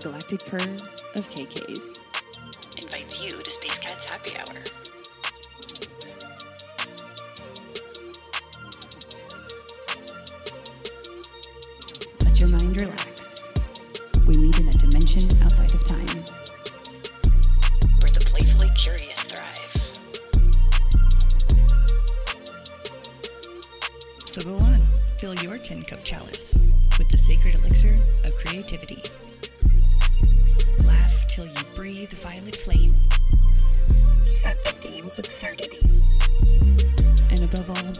the galactic purr of KKs. Invites you to Space Cats Happy Hour. Let your mind relax. We meet in a dimension outside of time. Where the playfully curious thrive. So go on, fill your tin cup chalice with the sacred elixir of creativity. Laugh till you breathe violet flame. At the theme's absurdity. And above all,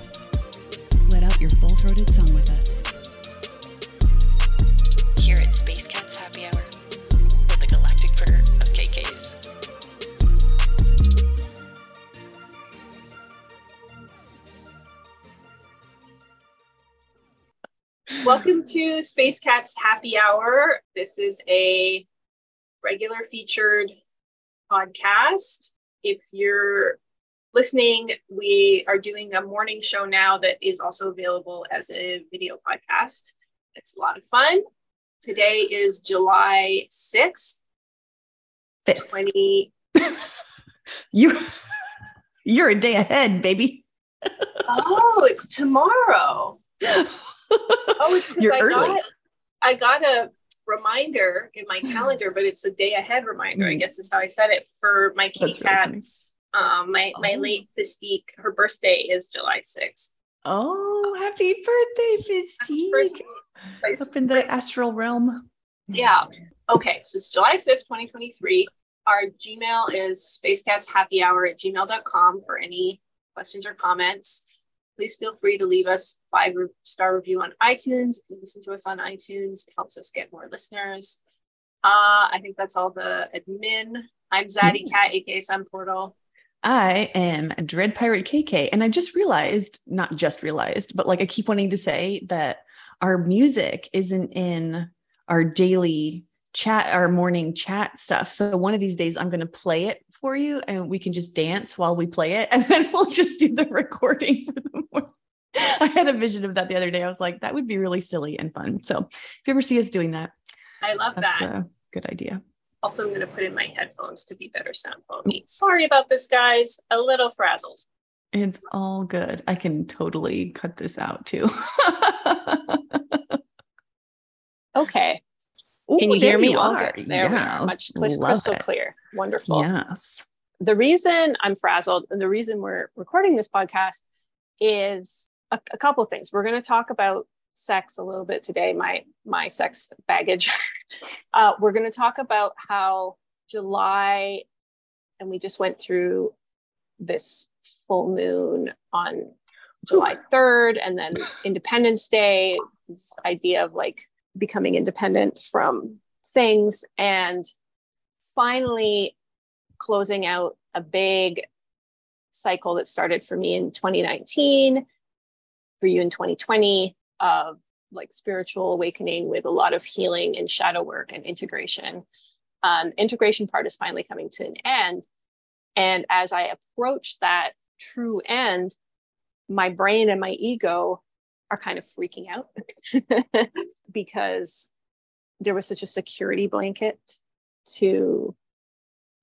let out your full throated song with us. Here at Space Cats Happy Hour. With the galactic purr of KKs. Welcome to Space Cats Happy Hour. This is a regular featured podcast. If you're listening, we are doing a morning show now that is also available as a video podcast. It's a lot of fun. Today is July 6th, Fifth. 20. You, you're a day ahead, baby. Oh, it's tomorrow. Oh, it's because You're I early. got I got a reminder in my calendar, but it's a day ahead reminder. I Mm. guess is how I said it for my Kate That's really. Cats. Um, my my Oh. late Fistique, her birthday is July sixth. Oh, happy birthday, Fistique. Up in the astral realm. Yeah. Okay, so it's July 5th, 2023. Our Gmail is spacecathappyhour at gmail.com for any questions or comments. Please feel free to leave us five star review on iTunes. If you listen to us on iTunes, it helps us get more listeners. Uh, I think that's all the admin. I'm Zadikat, aka Sun Portal. I am Dread Pirate KK. And I just realized, not just realized, but like I keep wanting to say that our music isn't in our daily chat, our morning chat stuff. So one of these days I'm going to play it for you and we can just dance while we play it. And then we'll just do the recording for the morning. I had a vision of that the other day. I was like, that would be really silly and fun. So if you ever see us doing that, I love that's that. a good idea. Also, I'm going to put in my headphones to be better sound quality. Sorry about this, guys. A little frazzled. It's all good. I can totally cut this out too. Okay. Ooh, Can you hear me? you All are. good. There. Yes, Much crystal it. clear. Wonderful. Yes. The reason I'm frazzled and the reason we're recording this podcast is a, a couple of things. We're going to talk about sex a little bit today, my my sex baggage. uh, we're going to talk about how July, and we just went through this full moon on July 3rd, and then Independence Day. This idea of like becoming independent from things, and finally closing out a big cycle that started for me in 2019, for you in 2020, of like spiritual awakening with a lot of healing and shadow work and integration. Um, integration part is finally coming to an end. And as I approach that true end, my brain and my ego are kind of freaking out because there was such a security blanket to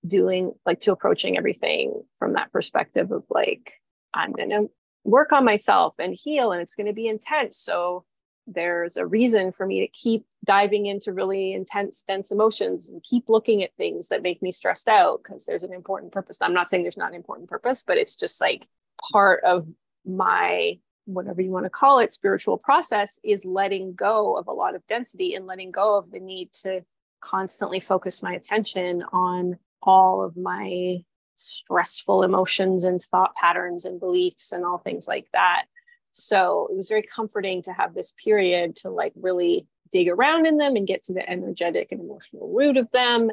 doing like to approaching everything from that perspective of like i'm going to work on myself and heal and it's going to be intense. So there's a reason for me to keep diving into really intense dense emotions and keep looking at things that make me stressed out because there's an important purpose. I'm not saying there's not an important purpose but it's just like part of my whatever you want to call it spiritual process is letting go of a lot of density and letting go of the need to constantly focus my attention on all of my stressful emotions and thought patterns and beliefs and all things like that. So it was very comforting to have this period to like really dig around in them and get to the energetic and emotional root of them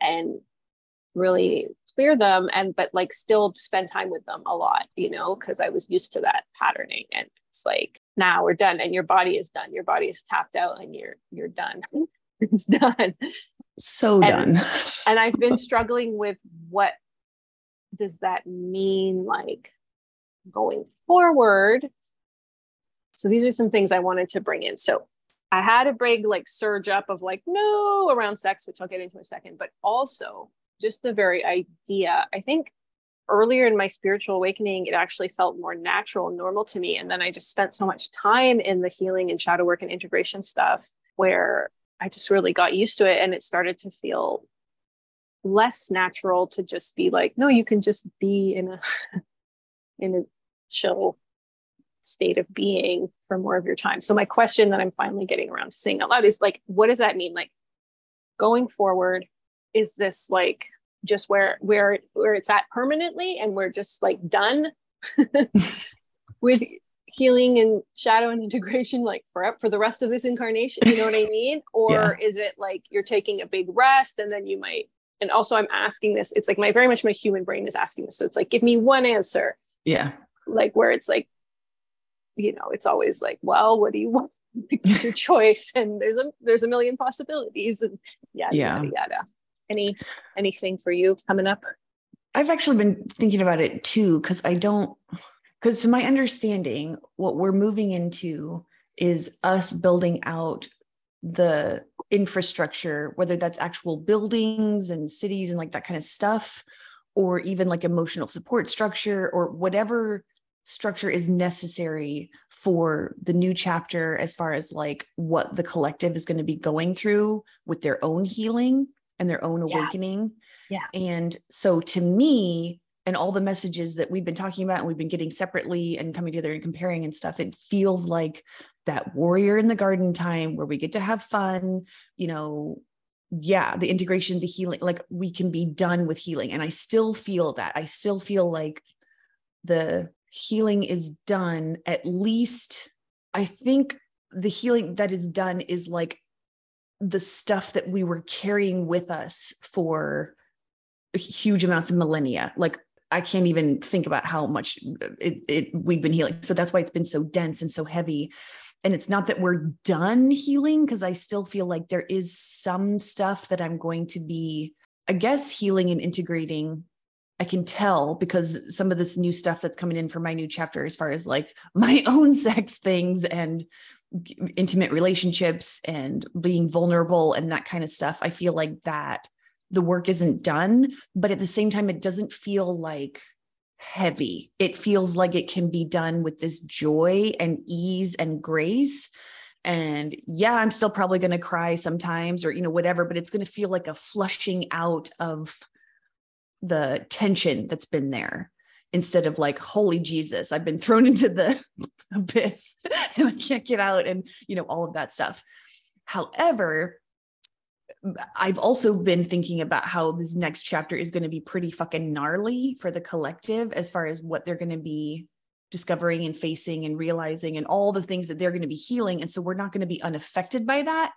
and really clear them and but like still spend time with them a lot you know because i was used to that patterning and it's like now we're done and your body is done your body is tapped out and you're you're done it's done So And- done. and I've been struggling with what does that mean like going forward. So these are some things I wanted to bring in. So I had a big like surge up of like no around sex, which I'll get into in a second, but also just the very idea. I think earlier in my spiritual awakening, it actually felt more natural and normal to me. And then I just spent so much time in the healing and shadow work and integration stuff where I just really got used to it. And it started to feel less natural to just be like, no, you can just be in a in a chill state of being for more of your time. So my question that I'm finally getting around to saying out loud is like, what does that mean? Like going forward, is this like just where where where it's at permanently and we're just like done with healing and shadow and integration like for for the rest of this incarnation you know what i mean? Or yeah. is it like you're taking a big rest and then you might and also i'm asking this it's like my very much my human brain is asking this so it's like give me one answer. Yeah. Like where it's like you know it's always like well what do you want? It's your choice? And there's a there's a million possibilities and yada yeah. yada yada any anything for you coming up? I've actually been thinking about it too because i don't because to my understanding what we're moving into is us building out the infrastructure whether that's actual buildings and cities and like that kind of stuff or even like emotional support structure or whatever structure is necessary for the new chapter as far as like what the collective is going to be going through with their own healing and their own awakening. Yeah. yeah. And so to me, and all the messages that we've been talking about and we've been getting separately and coming together and comparing and stuff, it feels like that warrior in the garden time where we get to have fun, you know, yeah, the integration, the healing, like we can be done with healing. And I still feel that. I still feel like the healing is done at least, I think the healing that is done is like the stuff that we were carrying with us for huge amounts of millennia. Like i can't even think about how much it, it we've been healing. So that's why it's been so dense and so heavy. And it's not that we're done healing because i still feel like there is some stuff that i'm going to be i guess healing and integrating. I can tell because some of this new stuff that's coming in for my new chapter, as far as like my own sex things and intimate relationships and being vulnerable and that kind of stuff i feel like that the work isn't done but at the same time it doesn't feel like heavy. It feels like it can be done with this joy and ease and grace. And yeah i'm still probably going to cry sometimes or you know whatever but it's going to feel like a flushing out of the tension that's been there instead of like holy jesus i've been thrown into the abyss and i can't get out and you know all of that stuff. However i've also been thinking about how this next chapter is going to be pretty fucking gnarly for the collective as far as what they're going to be discovering and facing and realizing and all the things that they're going to be healing and so we're not going to be unaffected by that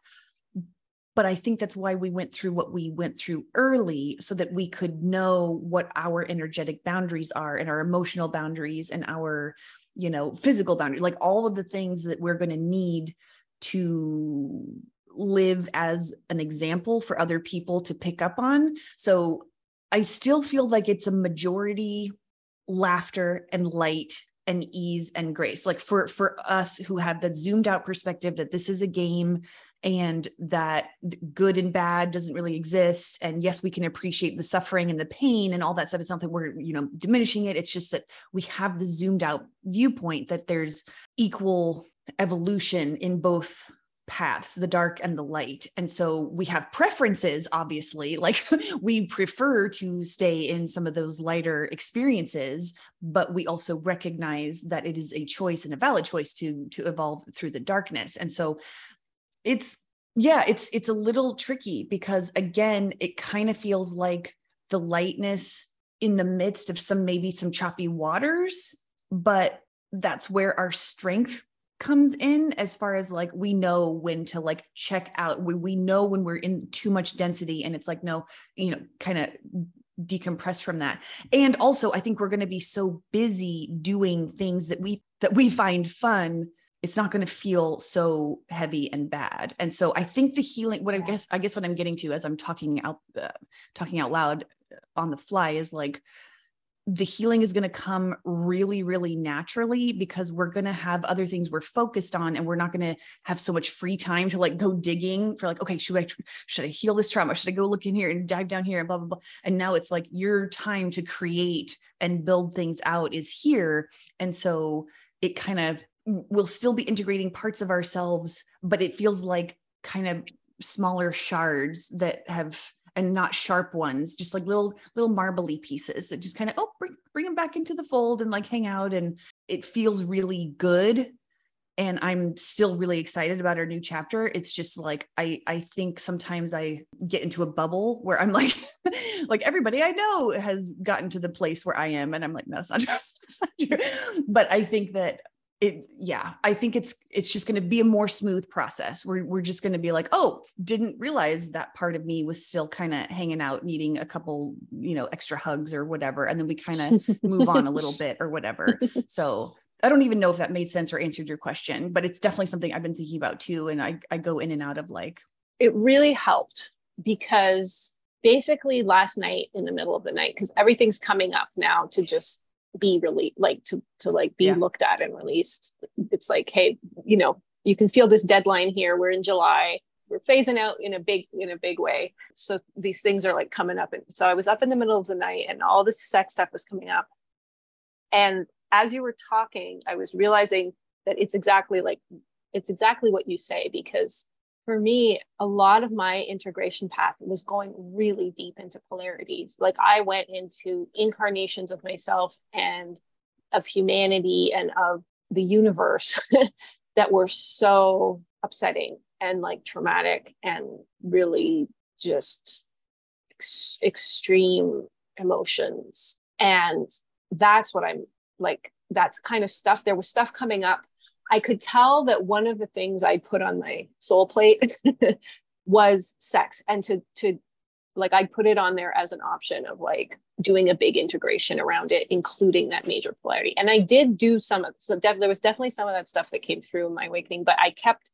but I think that's why we went through what we went through early so that we could know what our energetic boundaries are and our emotional boundaries and our, you know, physical boundaries, like all of the things that we're going to need to live as an example for other people to pick up on. So I still feel like it's a majority laughter and light and ease and grace like for for us who have that zoomed out perspective that this is a game and that good and bad doesn't really exist and yes we can appreciate the suffering and the pain and all that stuff. It's not that we're you know diminishing it. It's just that we have the zoomed out viewpoint that there's equal evolution in both paths the dark and the light. And so we have preferences obviously. Like we prefer to stay in some of those lighter experiences but we also recognize that it is a choice and a valid choice to to evolve through the darkness. And so it's yeah it's it's a little tricky because again it kind of feels like the lightness in the midst of some maybe some choppy waters but that's where our strength comes in as far as like we know when to like check out we, we know when we're in too much density and it's like no you know kind of decompress from that. And also i think we're going to be so busy doing things that we that we find fun it's not going to feel so heavy and bad. And so i think the healing what i guess i guess what i'm getting to as i'm talking out uh, talking out loud on the fly is like the healing is going to come really really naturally because we're going to have other things we're focused on and we're not going to have so much free time to like go digging for like okay should i should i heal this trauma? Should i go look in here and dive down here and blah blah blah? And now it's like your time to create and build things out is here. And so it kind of will still be integrating parts of ourselves but it feels like kind of smaller shards that have and not sharp ones, just like little little marbly pieces that just kind of oh bring bring them back into the fold and like hang out and it feels really good and I'm still really excited about our new chapter. It's just like I I think sometimes I get into a bubble where I'm like like everybody I know has gotten to the place where I am and I'm like no. That's not true. But I think that it yeah i think it's it's just going to be a more smooth process. We're, we're just going to be like oh didn't realize that part of me was still kind of hanging out needing a couple you know extra hugs or whatever and then we kind of move on a little bit or whatever. So i don't even know if that made sense or answered your question but it's definitely something i've been thinking about too and i, I go in and out of like it really helped because basically last night in the middle of the night because everything's coming up now to just be really like to to like be yeah. looked at and released. It's like hey you know you can feel this deadline here. We're in july. We're phasing out in a big in a big way. So these things are like coming up. And so i was up in the middle of the night and all this sex stuff was coming up. And as you were talking i was realizing that it's exactly like it's exactly what you say because for me, a lot of my integration path was going really deep into polarities. Like I went into incarnations of myself and of humanity and of the universe that were so upsetting and like traumatic and really just ex- extreme emotions. And that's what I'm like, that's kind of stuff. There was stuff coming up I could tell that one of the things I put on my soul plate was sex and to to like I put it on there as an option of like doing a big integration around it, including that major polarity. And I did do some of so def- there was definitely some of that stuff that came through in my awakening, but I kept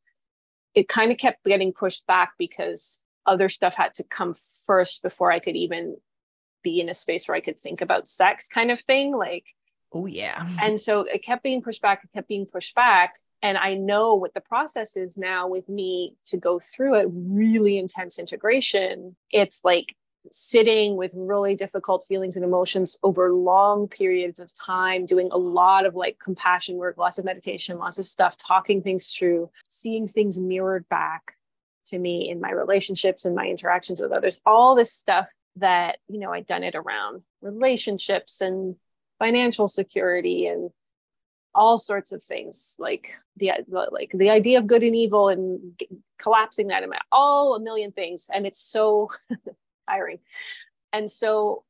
it kind of kept getting pushed back because other stuff had to come first before I could even be in a space where I could think about sex kind of thing. Like Oh, yeah. And so it kept being pushed back, it kept being pushed back. And I know what the process is now with me to go through a really intense integration. It's like sitting with really difficult feelings and emotions over long periods of time, doing a lot of like compassion work, lots of meditation, lots of stuff, talking things through, seeing things mirrored back to me in my relationships and my interactions with others, all this stuff that, you know, I'd done it around relationships and financial security and all sorts of things like the like the idea of good and evil and collapsing that in my all a million things. And it's so tiring. And so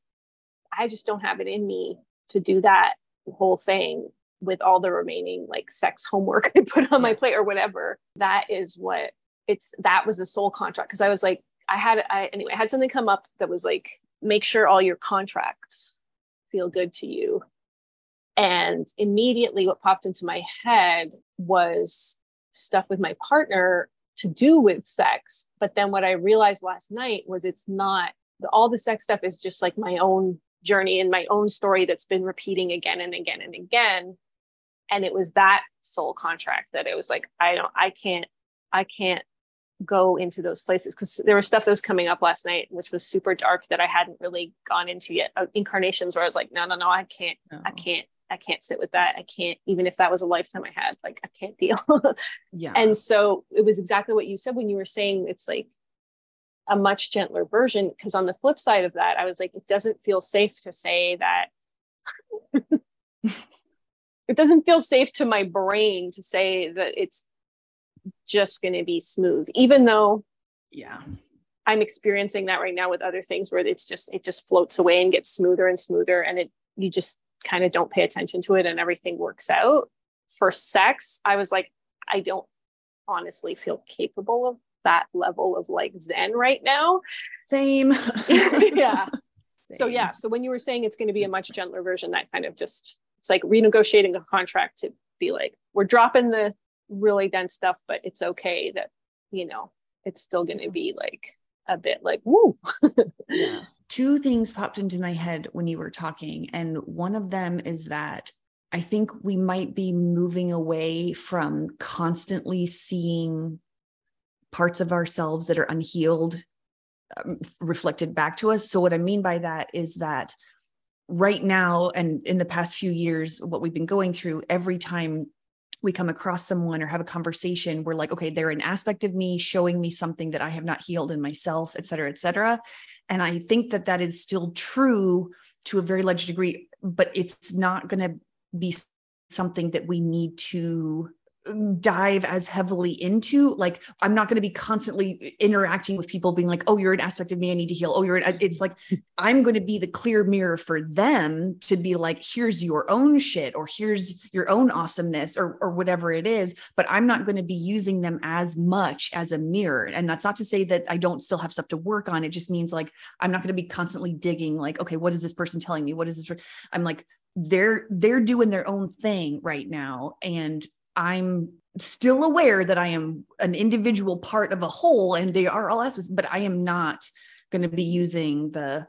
i just don't have it in me to do that whole thing with all the remaining like sex homework i put on my plate or whatever. That is what it's that was a soul contract. Because i was like i had i anyway i had something come up that was like make sure all your contracts feel good to you. And immediately, what popped into my head was stuff with my partner to do with sex. But then, what I realized last night was it's not all the sex stuff is just like my own journey and my own story that's been repeating again and again and again. And it was that soul contract that it was like, I don't, I can't, I can't go into those places because there was stuff that was coming up last night which was super dark that i hadn't really gone into yet uh, incarnations where i was like no no no i can't no. i can't i can't sit with that. I can't even if that was a lifetime i had like i can't deal. Yeah. And so it was exactly what you said when you were saying it's like a much gentler version because on the flip side of that i was like it doesn't feel safe to say that it doesn't feel safe to my brain to say that it's just going to be smooth, even though, yeah, I'm experiencing that right now with other things where it's just, it just floats away and gets smoother and smoother. And it, you just kind of don't pay attention to it and everything works out. For sex, I was like, I don't honestly feel capable of that level of like zen right now. Same. yeah. Same. So yeah, so when you were saying it's going to be a much gentler version, that kind of just it's like renegotiating a contract to be like, we're dropping the really dense stuff, but it's okay that, you know, it's still going to be like a bit like, woo. yeah. two things popped into my head when you were talking. And one of them is that I think we might be moving away from constantly seeing parts of ourselves that are unhealed um, reflected back to us. So, what I mean by that is that right now, and in the past few years, what we've been going through, every time we come across someone or have a conversation, we're like, okay, they're an aspect of me showing me something that I have not healed in myself, et cetera, et cetera. And I think that that is still true to a very large degree, but it's not going to be something that we need to dive as heavily into like i'm not going to be constantly interacting with people being like oh you're an aspect of me i need to heal. Oh you're an, it's like i'm going to be the clear mirror for them to be like here's your own shit or here's your own awesomeness or or whatever it is but i'm not going to be using them as much as a mirror. And that's not to say that i don't still have stuff to work on it just means like i'm not going to be constantly digging like okay what is this person telling me? What is this i'm like they're they're doing their own thing right now and I'm still aware that I am an individual part of a whole and they are all aspects, but I am not going to be using the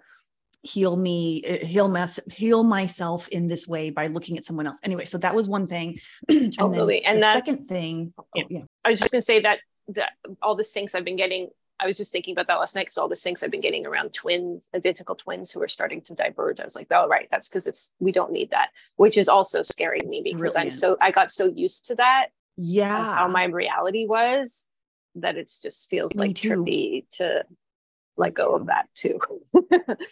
heal me, uh, heal mess, heal myself in this way by looking at someone else. Anyway, so that was one thing. and Totally. And the that- second thing, oh, Yeah. I was just going to say that, that all the syncs I've been getting, I was just thinking about that last night because all the syncs I've been getting around twins, identical twins who are starting to diverge. I was like, oh, right. That's because it's, we don't need that, which is also scaring me because I'm so, I got so used to that Yeah. how my reality was that it just feels Me like too. trippy to let go of that too.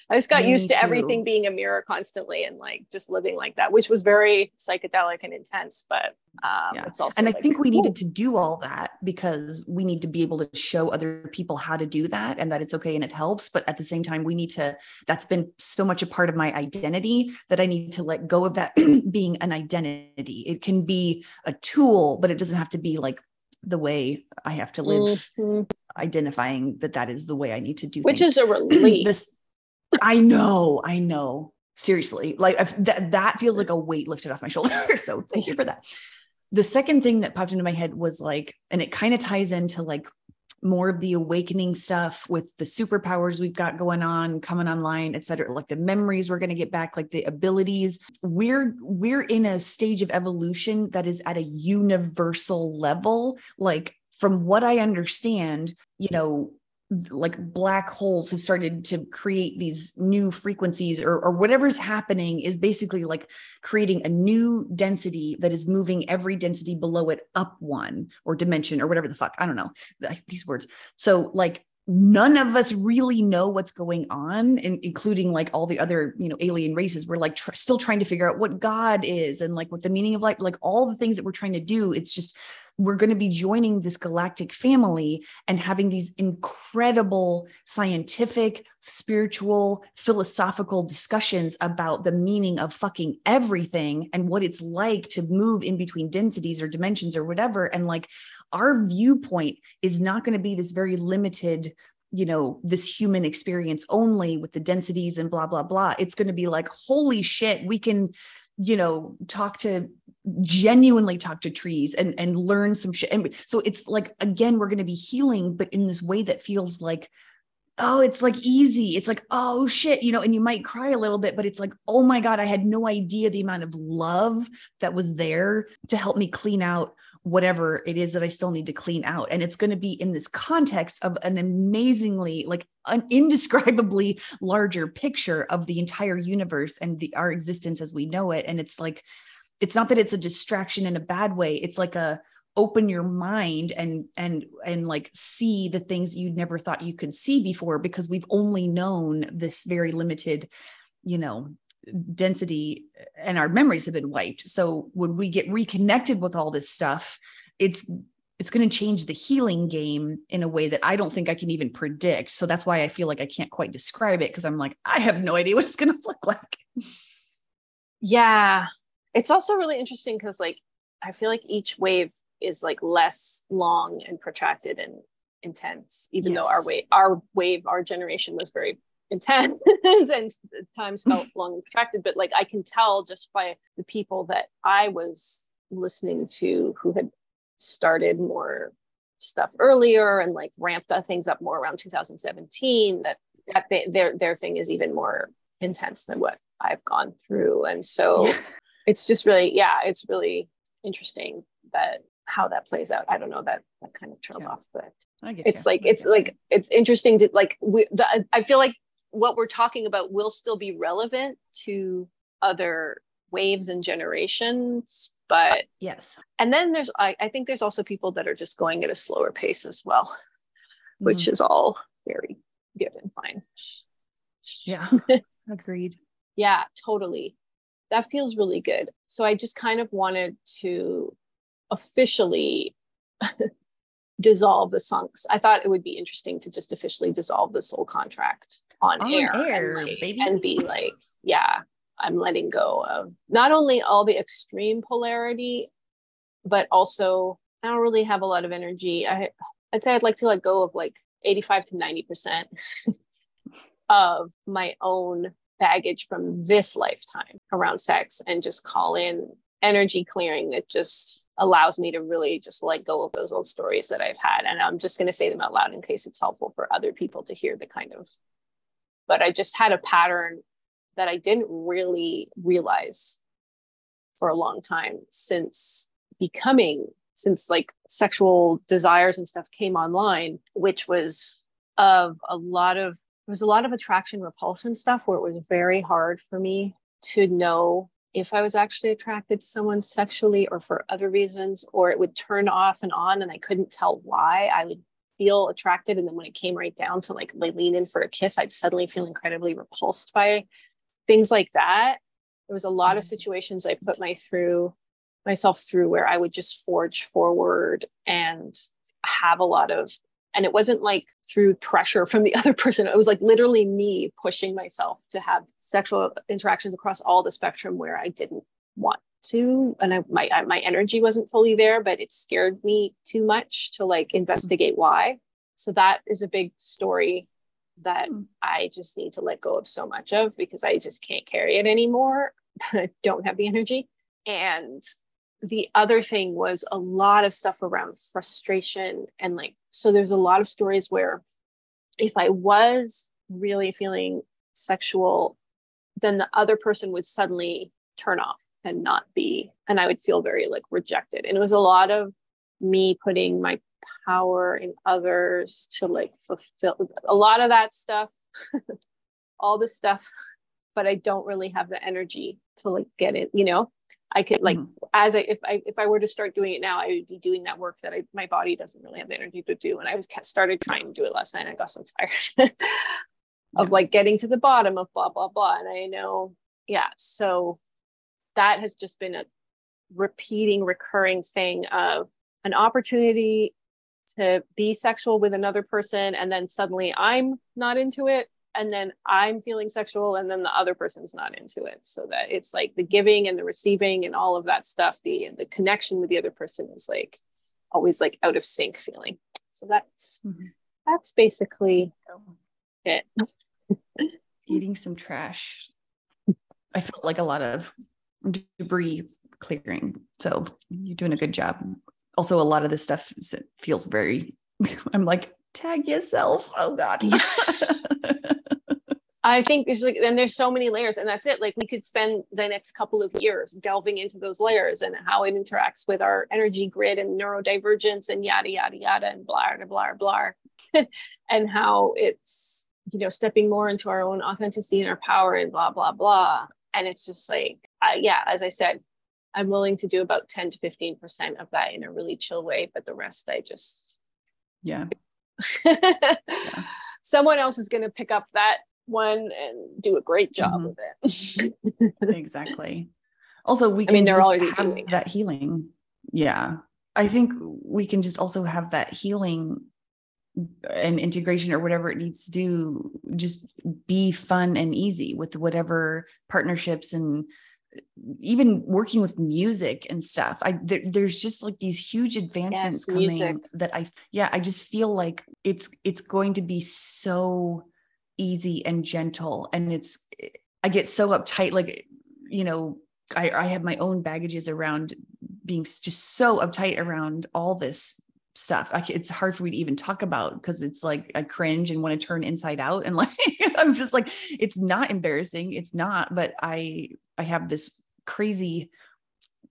I just got Me used to too. everything being a mirror constantly and like just living like that, which was very psychedelic and intense. But um, Yeah. it's also and I think we needed to do all that because we need to be able to show other people how to do that and that it's okay and it helps. But at the same time, we need to, that's been so much a part of my identity that I need to let go of that being an identity. It can be a tool, but it doesn't have to be like the way I have to live, mhm. Identifying that that is the way I need to do which things. is a relief. this i know i know. Seriously. Like that that feels like a weight lifted off my shoulder so thank you for that. The second thing that popped into my head was like and it kind of ties into like more of the awakening stuff with the superpowers we've got going on coming online et cetera like the memories we're going to get back like the abilities. We're we're in a stage of evolution that is at a universal level. Like from what i understand you know like black holes have started to create these new frequencies or, or whatever's happening is basically like creating a new density that is moving every density below it up one or dimension or whatever the fuck. I don't know these words. So like none of us really know what's going on in, including like all the other you know alien races. We're like tr- still trying to figure out what god is and like what the meaning of life like all the things that we're trying to do. It's just we're going to be joining this galactic family and having these incredible scientific, spiritual, philosophical discussions about the meaning of fucking everything and what it's like to move in between densities or dimensions or whatever. And like our viewpoint is not going to be this very limited you know this human experience only with the densities and blah blah blah it's going to be like holy shit we can you know talk to genuinely talk to trees and and learn some shit and so it's like again we're going to be healing but in this way that feels like oh it's like easy. It's like oh shit you know and you might cry a little bit but it's like oh my god i had no idea the amount of love that was there to help me clean out whatever it is that i still need to clean out. And it's going to be in this context of an amazingly like an indescribably larger picture of the entire universe and the our existence as we know it. And it's like it's not that it's a distraction in a bad way. It's like a open your mind and and and like see the things you never thought you could see before because we've only known this very limited you know density and our memories have been wiped so when we get reconnected with all this stuff it's it's going to change the healing game in a way that I don't think I can even predict. So that's why I feel like I can't quite describe it because I'm like, I have no idea what it's going to look like. Yeah. It's also really interesting because like I feel like each wave is like less long and protracted and intense, even though our wave our wave, our generation was very intense and times felt long and protracted. But like I can tell just by the people that I was listening to who had started more stuff earlier and like ramped up things up more around 2017 that that they, their their thing is even more intense than what I've gone through. And so Yeah. it's just really, yeah, it's really interesting that how that plays out. I don't know that that kind of trailed Yeah. off, but it's you. like it's like it's interesting to like we the, I feel like what we're talking about will still be relevant to other waves and generations, but yes. and then there's I, I think there's also people that are just going at a slower pace as well, which Mhm. is all very good and fine. yeah. Agreed. Yeah, totally. That feels really good. So I just kind of wanted to officially dissolve the songs. I thought it would be interesting to just officially dissolve the soul contract on, On air, air, and, like, baby. and be like, yeah, I'm letting go of not only all the extreme polarity, but also I don't really have a lot of energy. I I'd say I'd like to let go of like 85 to 90 percent of my own baggage from this lifetime around sex and just call in energy clearing that just allows me to really just let go of those old stories that I've had. And I'm just going to say them out loud in case it's helpful for other people to hear the kind of. But I just had a pattern that I didn't really realize for a long time since becoming, since like sexual desires and stuff came online, which was of a lot of there was a lot of attraction repulsion stuff where it was very hard for me to know if I was actually attracted to someone sexually or for other reasons, or it would turn off and on and I couldn't tell why. I would feel attracted. And then when it came right down to like lean in for a kiss, I'd suddenly feel incredibly repulsed by things like that. There was a lot of mm-hmm. situations I put my through myself through where I would just forge forward and have a lot of and it wasn't like through pressure from the other person it was like literally me pushing myself to have sexual interactions across all the spectrum where i didn't want to and I, my I, my energy wasn't fully there but it scared me too much to like investigate why. So that is a big story that Hmm. i just need to let go of so much of because i just can't carry it anymore. I don't have the energy. And the other thing was a lot of stuff around frustration and like so there's a lot of stories where if i was really feeling sexual then the other person would suddenly turn off and not be and i would feel very like rejected and it was a lot of me putting my power in others to like fulfill a lot of that stuff all this stuff but i don't really have the energy to like get it you know i could like Mhm. as I if I if I were to start doing it now, I would be doing that work that I my body doesn't really have the energy to do. And I was started trying to do it last night. And I got so tired of Yeah. like getting to the bottom of blah blah blah. And I know, yeah. So that has just been a repeating, recurring thing of an opportunity to be sexual with another person, and then suddenly I'm not into it, and then I'm feeling sexual, and then the other person's not into it. So that it's like the giving and the receiving and all of that stuff. The the connection with the other person is like always like out of sync feeling. So that's Mhm. that's basically it. eating some trash. I felt like a lot of debris clearing. So you're doing a good job. Also, a lot of this stuff feels very, I'm like, tag yourself. Oh God. I think it's like, and there's so many layers, and that's it. Like we could spend the next couple of years delving into those layers and how it interacts with our energy grid and neurodivergence and yada yada yada and blah, blah blah blah, and how it's you know stepping more into our own authenticity and our power and blah blah blah. And it's just like, yeah, as I said, I'm willing to do about 10 to 15 percent of that in a really chill way, but the rest I just yeah. someone else is going to pick up that one and do a great job Mhm. with it. Exactly. Also, we I can mean, they're just already have doing that healing. Yeah. I think we can just also have that healing and integration or whatever it needs to do just be fun and easy with whatever partnerships and even working with music and stuff i there, there's just like these huge advancements coming music. that i yeah i just feel like it's it's going to be so easy and gentle and it's i get so uptight like you know i i have my own baggages around being just so uptight around all this stuff. I, it's hard for me to even talk about because it's like I cringe and want to turn inside out. And like, I'm just like, it's not embarrassing. It's not, but I, I have this crazy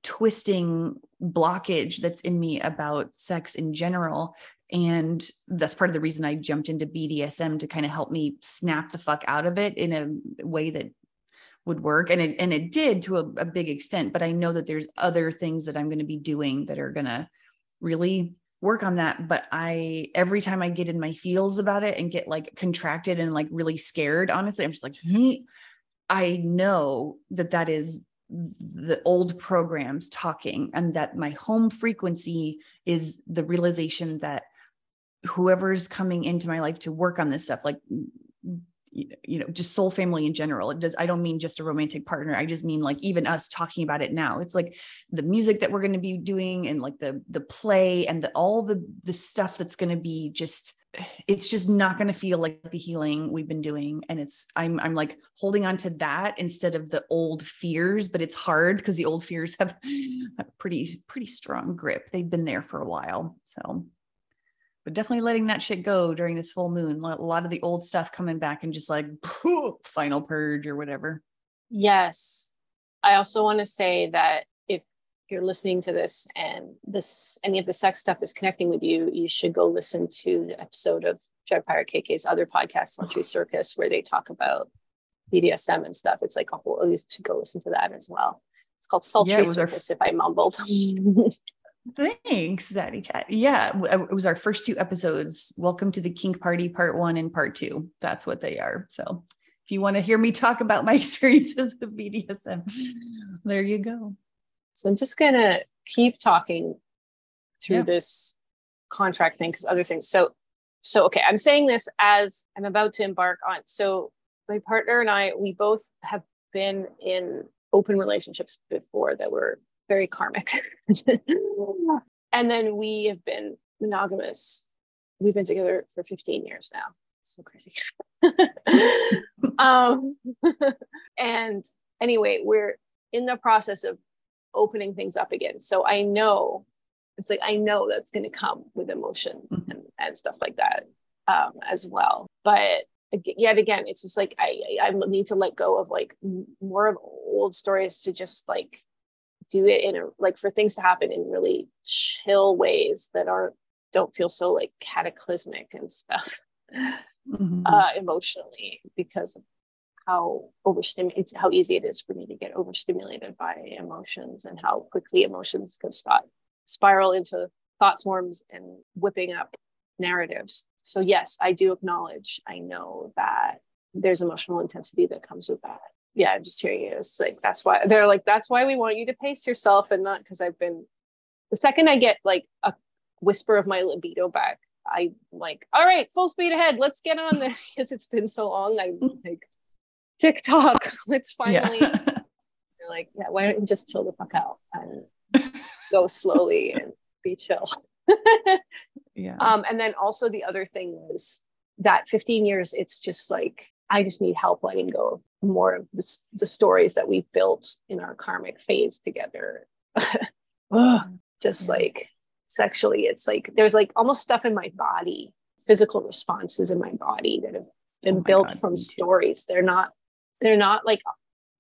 twisting blockage that's in me about sex in general. And that's part of the reason I jumped into BDSM to kind of help me snap the fuck out of it in a way that would work and it and it did to a, a big extent but i know that there's other things that i'm going to be doing that are going to really work on that but i every time i get in my feels about it and get like contracted and like really scared honestly i'm just like hmm. I know that that is the old programs talking and that my home frequency is the realization that whoever's coming into my life to work on this stuff like you know just soul family in general. It does i don't mean just a romantic partner. I just mean like even us talking about it now. It's like the music that we're going to be doing and like the the play and the all the the stuff that's going to be just it's just not going to feel like the healing we've been doing. And it's i'm i'm like holding on to that instead of the old fears but it's hard because the old fears have a pretty pretty strong grip. They've been there for a while so but definitely letting that shit go during this full moon. A lot of the old stuff coming back and just like final purge or whatever. Yes. I also want to say that if you're listening to this and this any of the sex stuff is connecting with you, you should go listen to the episode of Dread Pirate KK's other podcast, Sultry Circus, where they talk about BDSM and stuff. It's like a whole you should go listen to that as well. It's called Sultry yeah, Circus, our... if I mumbled. Thanks, Zadikat. Yeah, uh, it was our first two episodes. Welcome to the Kink Party Part One and Part Two. That's what they are. So, if you want to hear me talk about my experiences with BDSM, there you go. So, I'm just gonna keep talking through yeah. this contract thing because other things. So, so okay, I'm saying this as I'm about to embark on. So, my partner and I, we both have been in open relationships before that were very karmic. and then we have been monogamous. We've been together for 15 years now. So crazy. um, and anyway, we're in the process of opening things up again. So I know it's like I know that's going to come with emotions mm-hmm. and, and stuff like that um, as well. But yet again, it's just like I, I need to let go of like more of old stories to just like do it in a like for things to happen in really chill ways that aren't don't feel so like cataclysmic and stuff mm-hmm. uh, emotionally because of how overstimulated how easy it is for me to get overstimulated by emotions and how quickly emotions can start spiral into thought forms and whipping up narratives so yes i do acknowledge i know that there's emotional intensity that comes with that yeah, I'm just hearing it. It's like that's why they're like that's why we want you to pace yourself and not because I've been the second I get like a whisper of my libido back, I'm like all right, full speed ahead. Let's get on this because it's been so long. I'm like TikTok. Let's finally. Yeah. They're like, yeah, why don't you just chill the fuck out and go slowly and be chill. yeah. Um, and then also the other thing was that 15 years, it's just like I just need help letting go of more of the, the stories that we've built in our karmic phase together. just like sexually, it's like there's like almost stuff in my body, physical responses in my body that have been oh built God, from stories. They're not, they're not like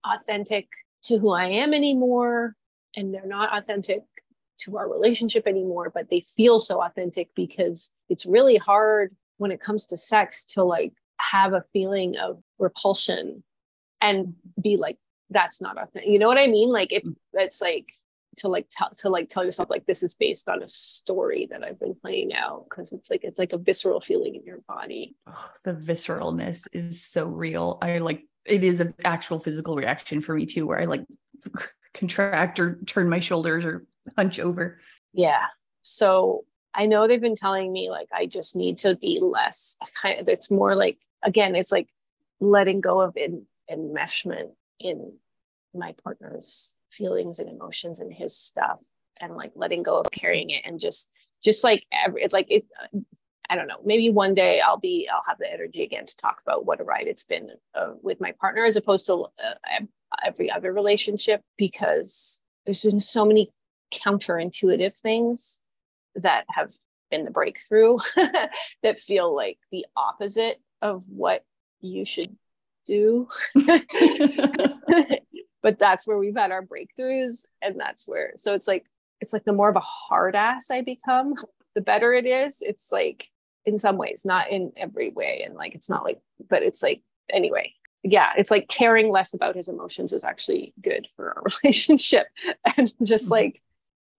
authentic to who I am anymore. And they're not authentic to our relationship anymore, but they feel so authentic because it's really hard when it comes to sex to like have a feeling of repulsion and be like that's not authentic you know what i mean? Like if mm. it's like to like tell to like tell yourself like this is based on a story that i've been playing out because it's like it's like a visceral feeling in your body. Oh, the visceralness is so real. I like it is an actual physical reaction for me too where i like contract or turn my shoulders or hunch over. Yeah. So i know they've been telling me like i just need to be less kind of it's more like again it's like letting go of in enmeshment in my partner's feelings and emotions and his stuff and like letting go of carrying it and just just like every it's like it i don't know maybe one day i'll be i'll have the energy again to talk about what a ride it's been uh, with my partner as opposed to uh, every other relationship because there's been so many counterintuitive things that have been the breakthrough that feel like the opposite of what you should do. but that's where we've had our breakthroughs. And that's where, so it's like, it's like the more of a hard ass I become, the better it is. It's like, in some ways, not in every way. And like, it's not like, but it's like, anyway, yeah, it's like caring less about his emotions is actually good for our relationship. And just mm-hmm. like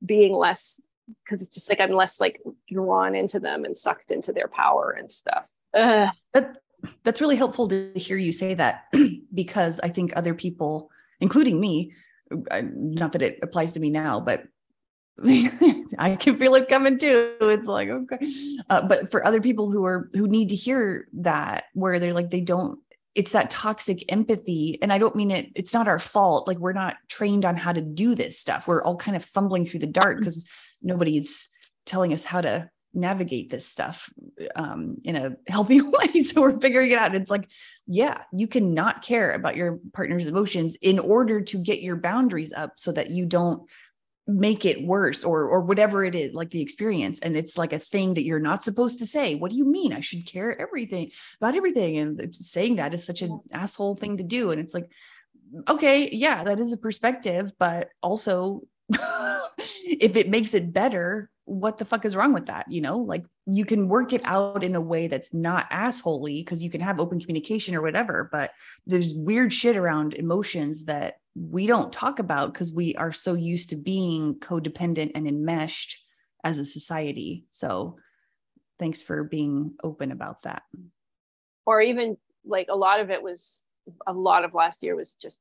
being less, because it's just like I'm less like drawn into them and sucked into their power and stuff. Ugh. That's really helpful to hear you say that because I think other people, including me, not that it applies to me now, but I can feel it coming too. It's like okay, uh, but for other people who are who need to hear that, where they're like they don't, it's that toxic empathy, and I don't mean it. It's not our fault. Like we're not trained on how to do this stuff. We're all kind of fumbling through the dark because nobody's telling us how to navigate this stuff um, in a healthy way. So we're figuring it out. It's like, yeah, you cannot care about your partner's emotions in order to get your boundaries up so that you don't make it worse or or whatever it is like the experience. And it's like a thing that you're not supposed to say. What do you mean? I should care everything about everything. And saying that is such an asshole thing to do. And it's like okay yeah that is a perspective but also if it makes it better what the fuck is wrong with that? You know, like you can work it out in a way that's not assholey because you can have open communication or whatever, but there's weird shit around emotions that we don't talk about because we are so used to being codependent and enmeshed as a society. So thanks for being open about that. Or even like a lot of it was a lot of last year was just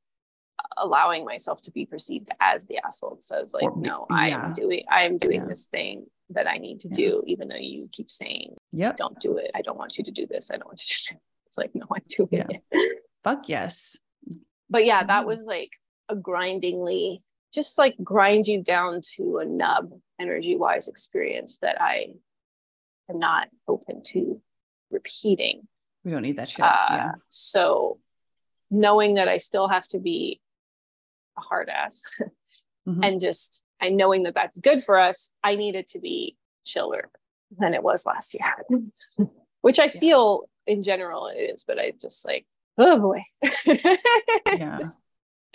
allowing myself to be perceived as the asshole says like or, no i am doing i am doing yeah. this thing that i need to yeah. do even though you keep saying yeah don't do it i don't want you to do this i don't want you to do it's like no i'm doing yeah. it fuck yes but yeah that mm-hmm. was like a grindingly just like grind you down to a nub energy wise experience that i am not open to repeating we don't need that shit uh, yeah. so knowing that i still have to be a hard ass. Mm-hmm. and just and knowing that that's good for us i needed to be chiller than it was last year. Which i yeah. feel in general it is but i just like oh boy. Yeah. just,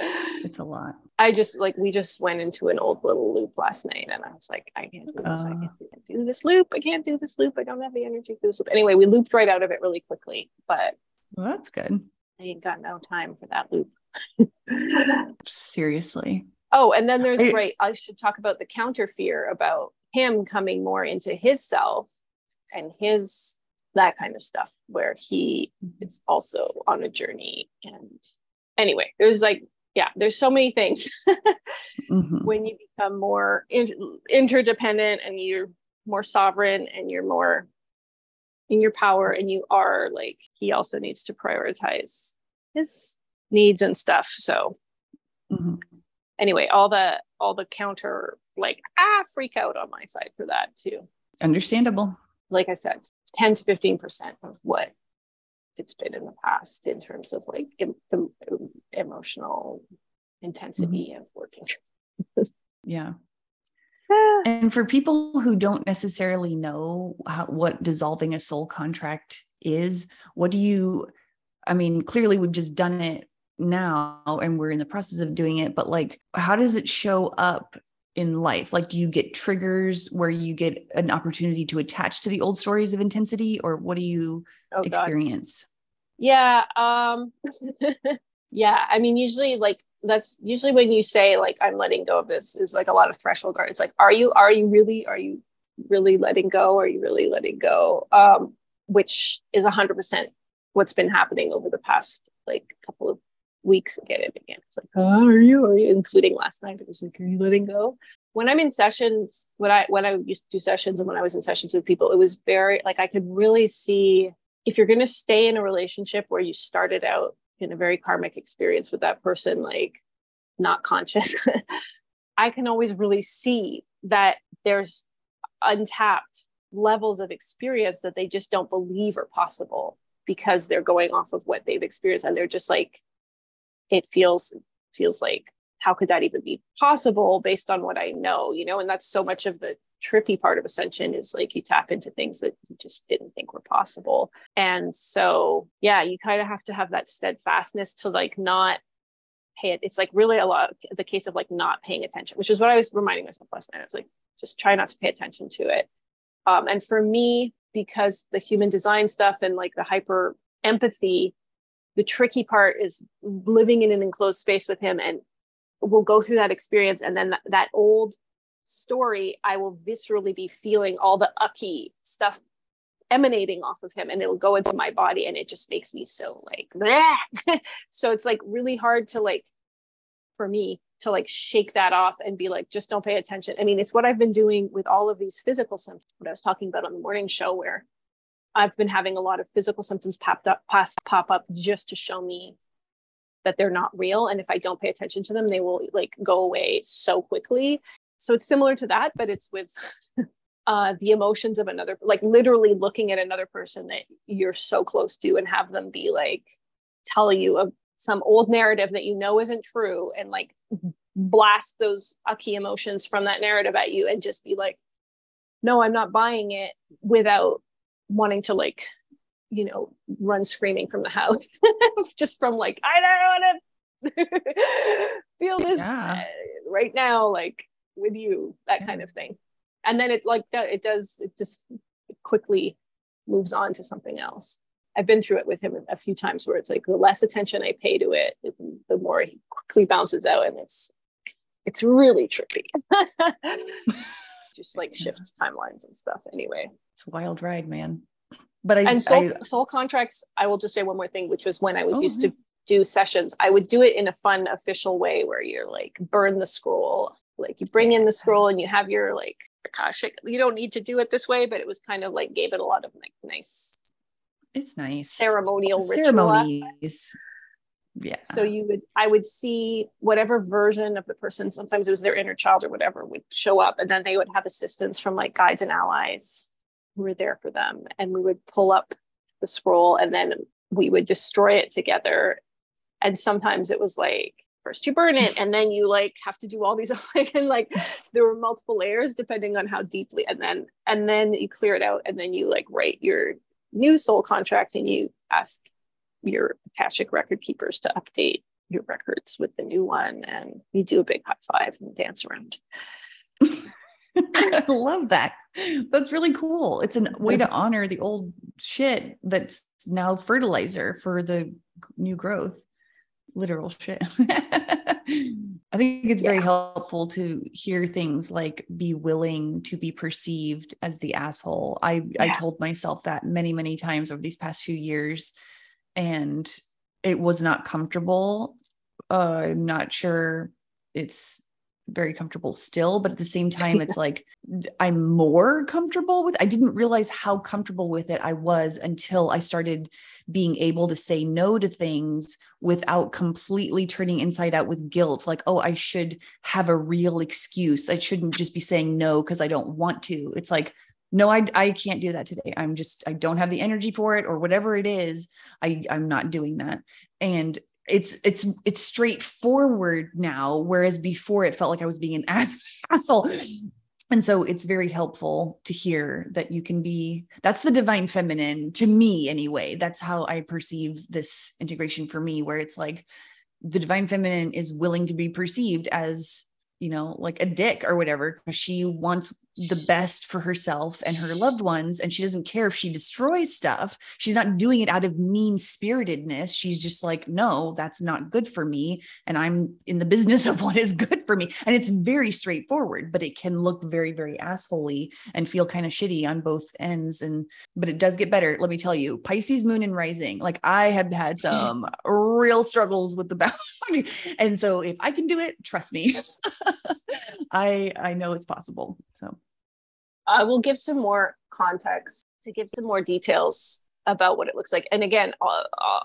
it's a lot. I just like we just went into an old little loop last night and i was like i can't do this uh, i can't do this loop i can't do this loop i don't have the energy for this loop. Anyway we looped right out of it really quickly but well, that's good. I ain't got no time for that loop Seriously. Oh, and then there's I, right. I should talk about the counter fear about him coming more into his self and his that kind of stuff, where he is also on a journey. And anyway, there's like, yeah, there's so many things mm-hmm. when you become more in- interdependent and you're more sovereign and you're more in your power and you are like he also needs to prioritize his needs and stuff. So mm-hmm. anyway, all the all the counter like ah freak out on my side for that too. Understandable. Like I said, 10 to 15% of what it's been in the past in terms of like em- em- emotional intensity mm-hmm. of working. yeah. and for people who don't necessarily know how, what dissolving a soul contract is, what do you, I mean, clearly we've just done it now and we're in the process of doing it but like how does it show up in life? Like do you get triggers where you get an opportunity to attach to the old stories of intensity or what do you oh, experience? Yeah um yeah i mean usually like that's usually when you say like i'm letting go of this is like a lot of threshold guard it's like are you are you really are you really letting go? Are you really letting go? Um which is 100% what's been happening over the past like couple of weeks get it again. It's like, oh, are you? Are you? Including last night, it was like, are you letting go? When I'm in sessions, when I when I used to do sessions and when I was in sessions with people, it was very like I could really see if you're going to stay in a relationship where you started out in a very karmic experience with that person, like not conscious, I can always really see that there's untapped levels of experience that they just don't believe are possible because they're going off of what they've experienced and they're just like it feels feels like how could that even be possible based on what I know, you know? And that's so much of the trippy part of ascension is like you tap into things that you just didn't think were possible. And so, yeah, you kind of have to have that steadfastness to like not pay it. It's like really a lot, it's a case of like not paying attention, which is what I was reminding myself last night. I was like, just try not to pay attention to it. Um, and for me, because the human design stuff and like the hyper empathy, the tricky part is living in an enclosed space with him and we'll go through that experience. And then that, that old story i will viscerally be feeling all the ucky stuff emanating off of him and it'll go into my body and it just makes me so like so it's like really hard to like for me to like shake that off and be like just don't pay attention. I mean it's what i've been doing with all of these physical symptoms what i was talking about on the morning show where i've been having a lot of physical symptoms popped up pop up just to show me that they're not real. And if i don't pay attention to them they will like go away so quickly. So it's similar to that but it's with uh, the emotions of another like literally looking at another person that you're so close to and have them be like tell you of some old narrative that you know isn't true and like blast those ucky emotions from that narrative at you and just be like no i'm not buying it without wanting to like you know run screaming from the house just from like i don't want to feel this yeah. Uh, right now like with you that kind of thing. And then it like it does it just quickly moves on to something else. I've been through it with him a few times where it's like the less attention i pay to it the more he quickly bounces out and it's it's really trippy just like shifts timelines and stuff anyway it's a wild ride man but I and soul, I, soul contracts. I will just say one more thing, which was when I was oh, used to do sessions. I would do it in a fun, official way where you're like burn the scroll, like you bring in the scroll and you have your like akashic. You don't need to do it this way, but it was kind of like gave it a lot of like nice. It's nice ceremonial ceremonies. Yeah. So you would, I would see whatever version of the person. Sometimes it was their inner child or whatever would show up, and then they would have assistance from like guides and allies who were there for them. And we would pull up the scroll and then we would destroy it together. And sometimes it was like, first you burn it and then you like have to do all these like and like there were multiple layers depending on how deeply and then and then you clear it out and then you like write your new soul contract and you ask your akashic record keepers to update your records with the new one and we do a big high five and dance around I love that. That's really cool. It's a way to honor the old shit that's now fertilizer for the new growth. Literal shit. I think it's very yeah. helpful to hear things like be willing to be perceived as the asshole. I yeah. I told myself that many many times over these past few years and it was not comfortable. Uh, I'm not sure it's very comfortable still but at the same time it's like i'm more comfortable with i didn't realize how comfortable with it i was until i started being able to say no to things without completely turning inside out with guilt like oh i should have a real excuse i shouldn't just be saying no because i don't want to it's like no I, I can't do that today. I'm just i don't have the energy for it or whatever it is. I i'm not doing that. And it's it's it's straightforward now whereas before it felt like i was being an asshole. And so it's very helpful to hear that you can be that's the divine feminine to me anyway. That's how i perceive this integration for me where it's like the divine feminine is willing to be perceived as you know, like a dick or whatever, she wants the best for herself and her loved ones. And she doesn't care if she destroys stuff. She's not doing it out of mean spiritedness. She's just like, no, that's not good for me. And I'm in the business of what is good for me. And it's very straightforward, but it can look very, very assholey and feel kind of shitty on both ends. And, but it does get better. Let me tell you, Pisces, moon, and rising. Like I have had some real struggles with the boundary. And so if I can do it, trust me. I I know it's possible. So I will give some more context to give some more details about what it looks like. And again,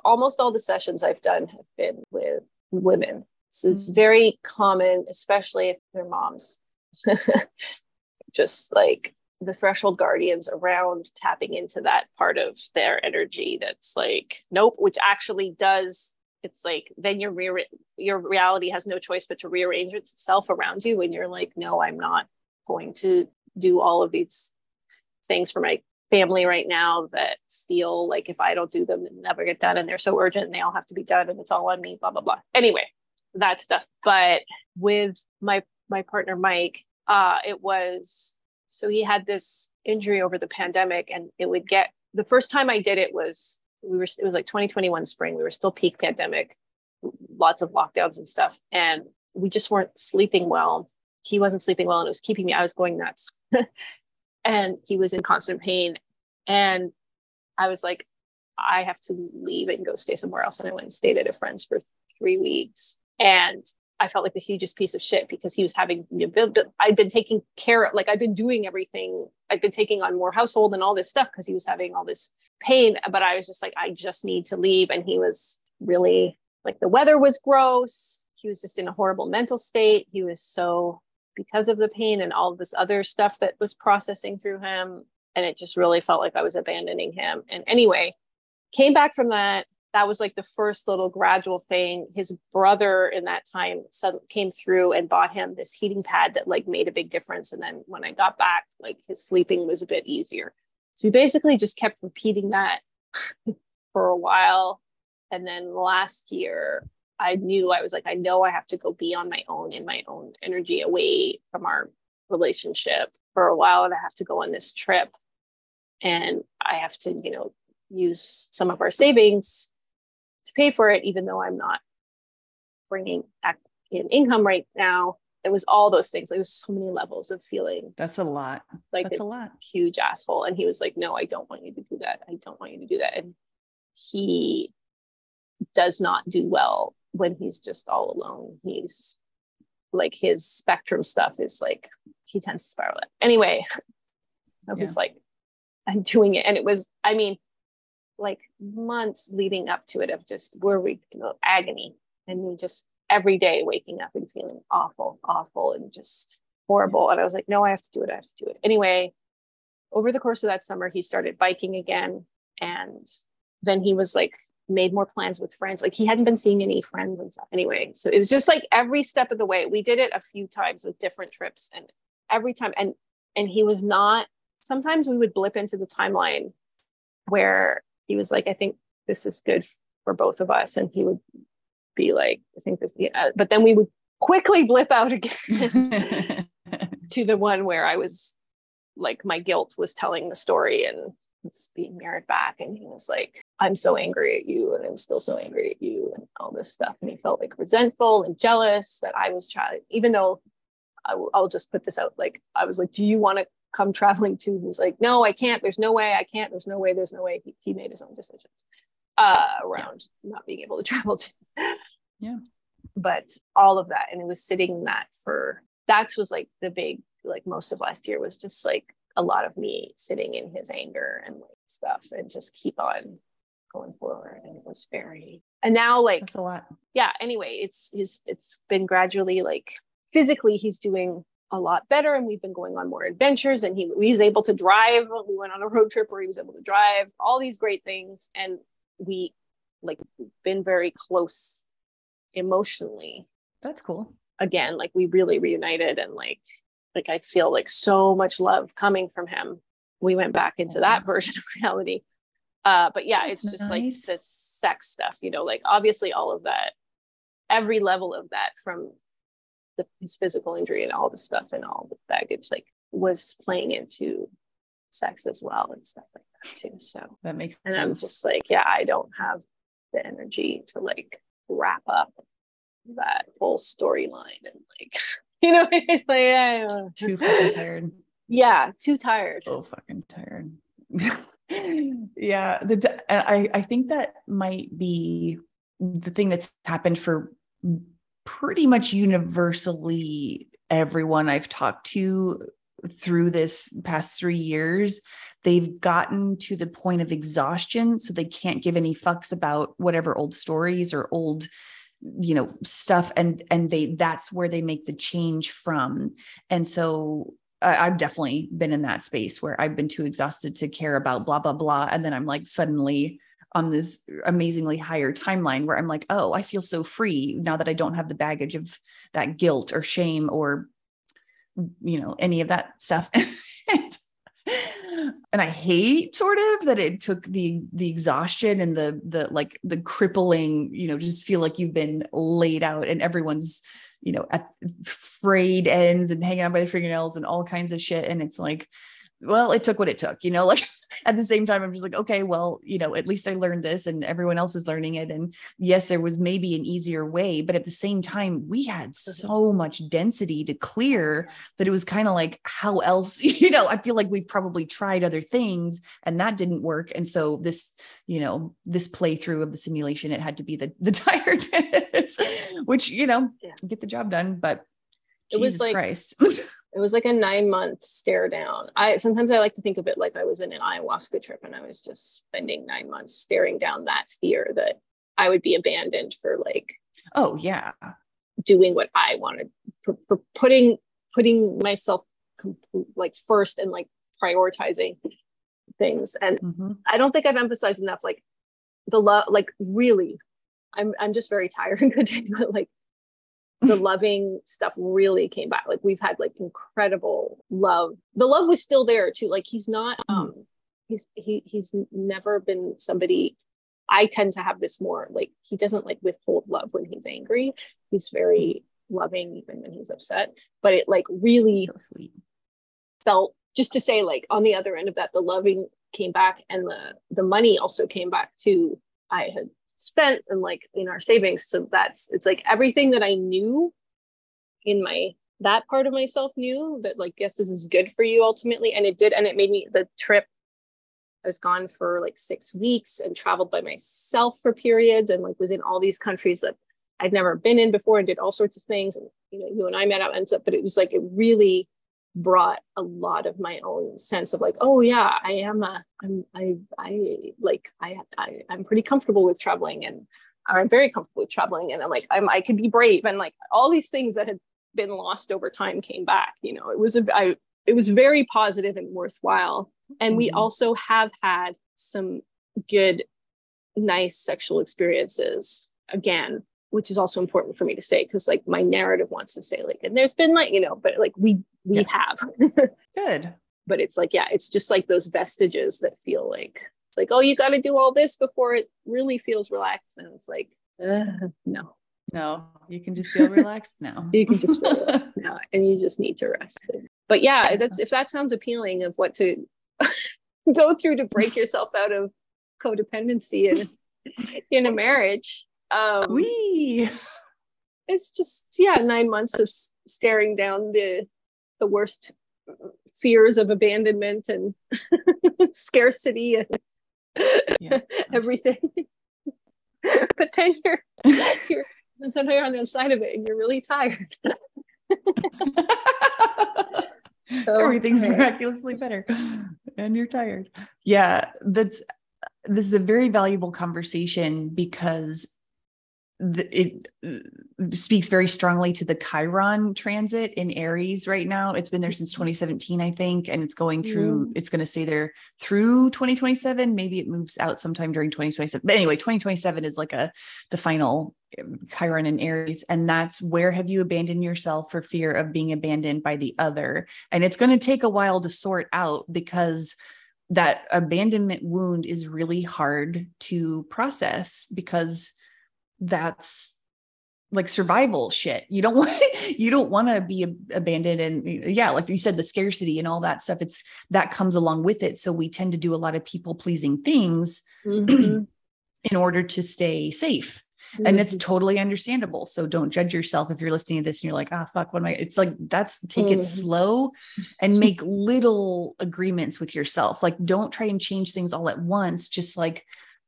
almost all the sessions I've done have been with women. So is mm-hmm. very common, especially if they're moms. Just like the threshold guardians around tapping into that part of their energy that's like, nope, which actually does it's like then your re- your reality has no choice but to rearrange itself around you when you're like no i'm not going to do all of these things for my family right now that feel like if I don't do them, they never get done and they're so urgent and they all have to be done and it's all on me, blah, blah, blah. Anyway, that stuff. But with my my partner Mike, uh, it was so he had this injury over the pandemic and it would get the first time I did it was we were it was like 2021 spring. We were still peak pandemic, lots of lockdowns and stuff. And we just weren't sleeping well. He wasn't sleeping well and it was keeping me, I was going nuts. and he was in constant pain. And I was like, I have to leave and go stay somewhere else. And I went and stayed at a friend's for three weeks. And I felt like the hugest piece of shit because he was having, you know, I'd been taking care of, like, I'd been doing everything. I'd been taking on more household and all this stuff because he was having all this pain. But I was just like, I just need to leave. And he was really like, the weather was gross. He was just in a horrible mental state. He was so, because of the pain and all this other stuff that was processing through him. And it just really felt like I was abandoning him. And anyway, came back from that that was like the first little gradual thing. His brother in that time came through and bought him this heating pad that like made a big difference. And then when I got back, like his sleeping was a bit easier. So we basically just kept repeating that for a while. And then last year, I knew I was like, I know I have to go be on my own in my own energy away from our relationship for a while. And I have to go on this trip. And I have to, you know, use some of our savings to pay for it, even though I'm not bringing in income right now. It was all those things. It was so many levels of feeling. That's a lot. Like that's a, a lot. Huge asshole. And he was like, "No, I don't want you to do that. I don't want you to do that." And he does not do well when he's just all alone. He's like his spectrum stuff is like he tends to spiral. Anyway, I was yeah. like, I'm doing it, and it was. I mean, like months leading up to it of just where we you know agony and me just every day waking up and feeling awful awful and just horrible and i was like no i have to do it i have to do it anyway over the course of that summer he started biking again and then he was like made more plans with friends like he hadn't been seeing any friends and stuff anyway so it was just like every step of the way we did it a few times with different trips and every time and and he was not sometimes we would blip into the timeline where he was like, I think this is good for both of us. And he would be like, I think this, yeah. Uh, but then we would quickly blip out again to the one where I was like, my guilt was telling the story and just being mirrored back. And he was like, I'm so angry at you. And I'm still so angry at you and all this stuff. And he felt like resentful and jealous that I was trying, even though I w- I'll just put this out. Like, I was like, do you want to come traveling to who's like, no, I can't. There's no way. I can't. There's no way. There's no way. He, he made his own decisions uh, around yeah. not being able to travel to. Yeah. But all of that, and it was sitting in that for that was like the big like most of last year was just like a lot of me sitting in his anger and like stuff and just keep on going forward and it was very and now like That's a lot. yeah anyway it's his it's been gradually like physically he's doing a lot better and we've been going on more adventures and he, he was able to drive. We went on a road trip where he was able to drive all these great things and we like been very close emotionally that's cool. again like we really reunited and like like i feel like so much love coming from him. We went back into that version of reality uh but yeah that's it's just nice. like this sex stuff you know like obviously all of that every level of that from the, his physical injury and all the stuff and all the baggage like was playing into sex as well and stuff like that too. So that makes and sense. I'm just like, yeah, I don't have the energy to like wrap up that whole storyline and like you know like yeah, too fucking tired. Yeah, too tired. So fucking tired. yeah, the I I think that might be the thing that's happened for pretty much universally everyone I've talked to through this past three years, they've gotten to the point of exhaustion. So they can't give any fucks about whatever old stories or old you know stuff and and they that's where they make the change from and so I've definitely been in that space where I've been too exhausted to care about blah blah blah and then I'm like suddenly on this amazingly higher timeline where I'm like, oh, I feel so free now that I don't have the baggage of that guilt or shame or you know, any of that stuff. and, and I hate sort of that it took the the exhaustion and the the like the crippling, you know, just feel like you've been laid out and everyone's, you know, at frayed ends and hanging out by the fingernails and all kinds of shit. And it's like, well, it took what it took, you know, like at the same time, I'm just like, okay, well, you know, at least I learned this and everyone else is learning it. And yes, there was maybe an easier way, but at the same time, we had so much density to clear that it was kind of like, how else, you know, I feel like we've probably tried other things and that didn't work. And so this, you know, this playthrough of the simulation, it had to be the, the tiredness, which, you know, Yeah. get the job done. But It was like- Christ. It was like a nine month stare down. I sometimes I like to think of it like I was in an ayahuasca trip and I was just spending nine months staring down that fear that I would be abandoned for like oh, yeah. doing what I wanted for, for putting putting myself complete, like first and like prioritizing things. And Mhm. I don't think I've emphasized enough like the love like really I'm I'm just very tired and good but like the loving stuff really came back. Like we've had like incredible love. The love was still there too. Like he's not um he's he he's never been somebody I tend to have this more like he doesn't like withhold love when he's angry. He's very loving even when he's upset. But it like really So sweet. felt just to say like on the other end of that the loving came back and the the money also came back too. I had spent and like in our savings. So that's it's like everything that i knew in my that part of myself knew that like yes this is good for you ultimately. And it did and it made me the trip i was gone for like six weeks and traveled by myself for periods and like was in all these countries that i'd never been in before and did all sorts of things. And you know you and i met up and stuff but it was like it really brought a lot of my own sense of like oh yeah i am a i'm i i like i, I i'm pretty comfortable with traveling and i'm very comfortable with traveling and i'm like i'm i could be brave and like all these things that had been lost over time came back you know it was a i it was very positive and worthwhile and we Mhm. also have had some good nice sexual experiences again which is also important for me to say because like my narrative wants to say like and there's been like you know but like we we Yeah. have Good. but it's like yeah it's just like those vestiges that feel like it's like oh you got to do all this before it really feels relaxed and it's like uh, no No, you can just feel relaxed now. you can just feel relaxed now and you just need to rest but yeah that's if that sounds appealing of what to go through to break yourself out of codependency in in a marriage um Wee. it's just yeah nine months of staring down the the worst fears of abandonment and scarcity and Yeah. everything but then you're you're then you're on the other side of it and you're really tired So, Everything's miraculously better. And you're tired. Yeah, that's this is a very valuable conversation because it speaks very strongly to the Chiron transit in Aries right now. It's been there since 2017, I think, and it's going through, Mm. it's going to stay there through 2027. Maybe it moves out sometime during 2027. But anyway, 2027 is like a the final um, Chiron in Aries. And that's where have you abandoned yourself for fear of being abandoned by the other? And it's going to take a while to sort out because that abandonment wound is really hard to process because that's like survival shit. You don't want you don't want to be abandoned and yeah, like you said the scarcity and all that stuff it's that comes along with it. So we tend to do a lot of people pleasing things Mhm. in order to stay safe. And it's Mhm. totally understandable. So don't judge yourself if you're listening to this and you're like, ah, fuck, what am I? It's like, that's take it Mhm. slow and make little agreements with yourself. Like, don't try and change things all at once. Just like,